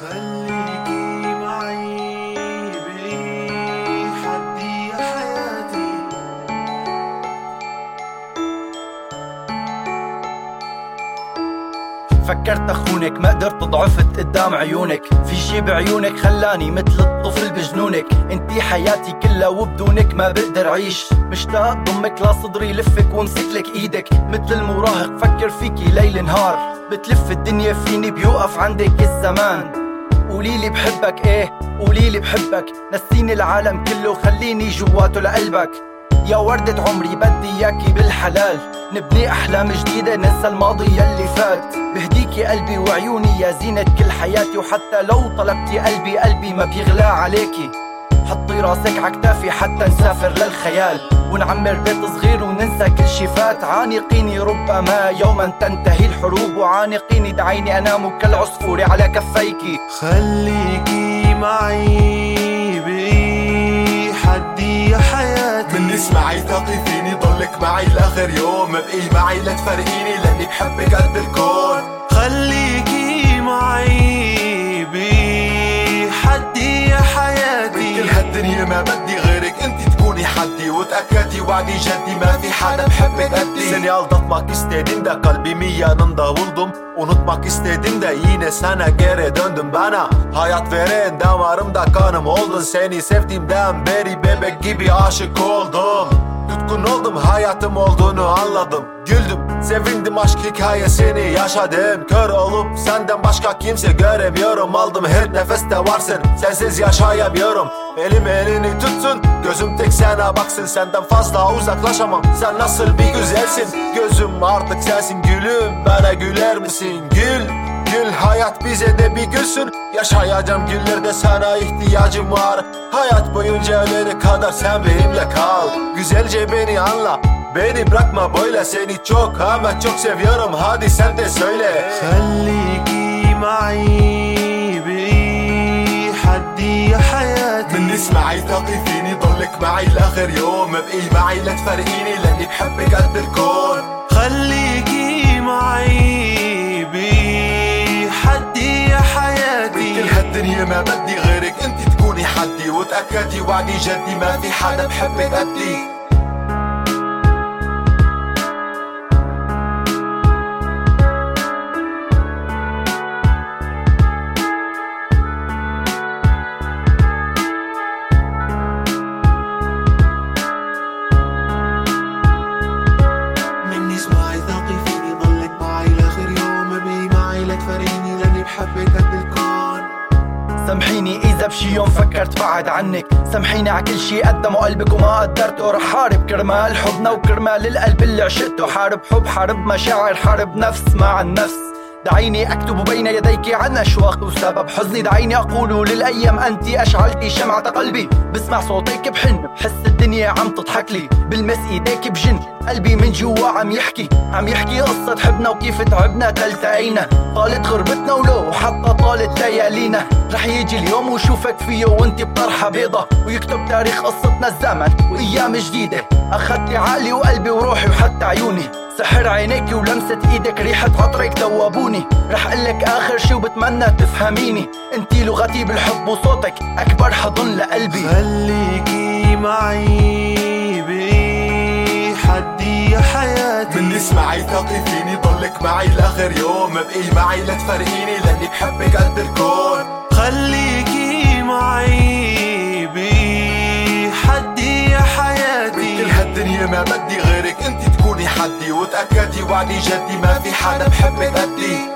خليكي معي يا حياتي. فكرت أخونك ما قدرت ضعفت قدام عيونك. في شي بعيونك خلاني مثل الطفل بجنونك. انتي حياتي كلها وبدونك ما بقدر عيش مشتاق ضمك لصدري لفك ومسكلك إيدك. مثل المراهق فكر فيكي ليل نهار. بتلف الدنيا فيني بيوقف عندك الزمان. قوليلي بحبك إيه؟ قوليلي بحبك. نسيني العالم كله خليني جواته لقلبك. يا وردة عمري بدي إياكي بالحلال. نبني أحلام جديدة ننسى الماضي يلي فات. بهديكي قلبي وعيوني يا زينة كل حياتي وحتى لو طلبتي قلبي قلبي ما بيغلى عليكي. حطي راسك عكتافي حتى نسافر للخيال. ونعمر بيت صغير وننسى كل شي فات. عانقيني ربما يوما تنتهي الحروب. وعانقيني دعيني أنام كالعصفور على كفيكي خليكي معي حدي يا حياتي. من اسمعي ثقي فيني ضلك معي لآخر يوم. بقي معي لا تفرقيني لأني بحبك قد الكون. خليكي تكوني حدي وتأكدي وعدي جدي ما في حدا بحبك قدي Seni aldatmak istedim de kalbimi yanında buldum Unutmak istedim de yine sana geri döndüm bana Hayat veren damarımda kanım oldun Seni sevdiğimden beri bebek gibi aşık oldum Tutkun oldum hayatım olduğunu anladım Güldüm sevindim aşk hikayesini yaşadım Kör olup senden başka kimse göremiyorum Aldım her nefeste varsın sensiz yaşayamıyorum Elim elini tutsun Gözüm tek sana baksın. Senden fazla uzaklaşamam Sen nasıl bir güzelsin? Gözüm artık sensin gülüm Bana güler misin? Gül Gül hayat bize de bir gülsün. Yaşayacağım günlerde sana ihtiyacım var. Hayat boyunca ölene kadar sen benimle kal. Güzelce beni anla Beni bırakma böyle. Seni çok ama çok seviyorum Hadi sen de söyle. Senli اسمعي ثقي فيني ضلك معي لآخر يوم. بقي معي لا تفرقيني لأني بحبك قد الكون. خليكي معي بإي حدي يا حياتي. كل هالدنيا ما بدي غيرك انت تكوني حدي. وتأكدي وعدي جدي ما في حدا بحبك قدي. سامحيني إذا بشي يوم فكرت بعد عنك. سامحيني على كل شي قدمه قلبك وما قدرته رح حارب كرمال حضنه وكرمال القلب اللي عشقته. حارب حب حارب مشاعر حارب نفس مع النفس. دعيني أكتب بين يديك عن اشواقي وسبب حزني. دعيني أقول للأيام أنت اشعلتي شمعة قلبي. بسمع صوتك بحن بحس الدنيا عم تضحك لي. بلمس إيديك بجن قلبي من جوا عم يحكي. عم يحكي قصة حبنا وكيف تعبنا تلتقينا طالت غربتنا ولو حتى طالت ليالينا. رح يجي اليوم وشوفك فيه وانت بطرحة بيضة. ويكتب تاريخ قصتنا الزمن وأيام جديدة. اخدتي عقلي وقلبي وروحي وحتى عيوني. سحر عينيك ولمسة إيدك ريحة عطرك ذوبوني رح قلك آخر شي وبتمنى تفهميني. انتي لغتي بالحب وصوتك أكبر حضن لقلبي. خليكي معي حدي يا حياتي. من اسمعي ثقي فيني ضلك معي لآخر يوم. بقي معي لا تفرقيني لأني بحبك قد الكون. خليكي معي بإي حدي يا حياتي. كل هالدنيا ما بدي غيرك انت تكوني حدي وتأكدي وعدي جدي ما في حدا بحبك قدي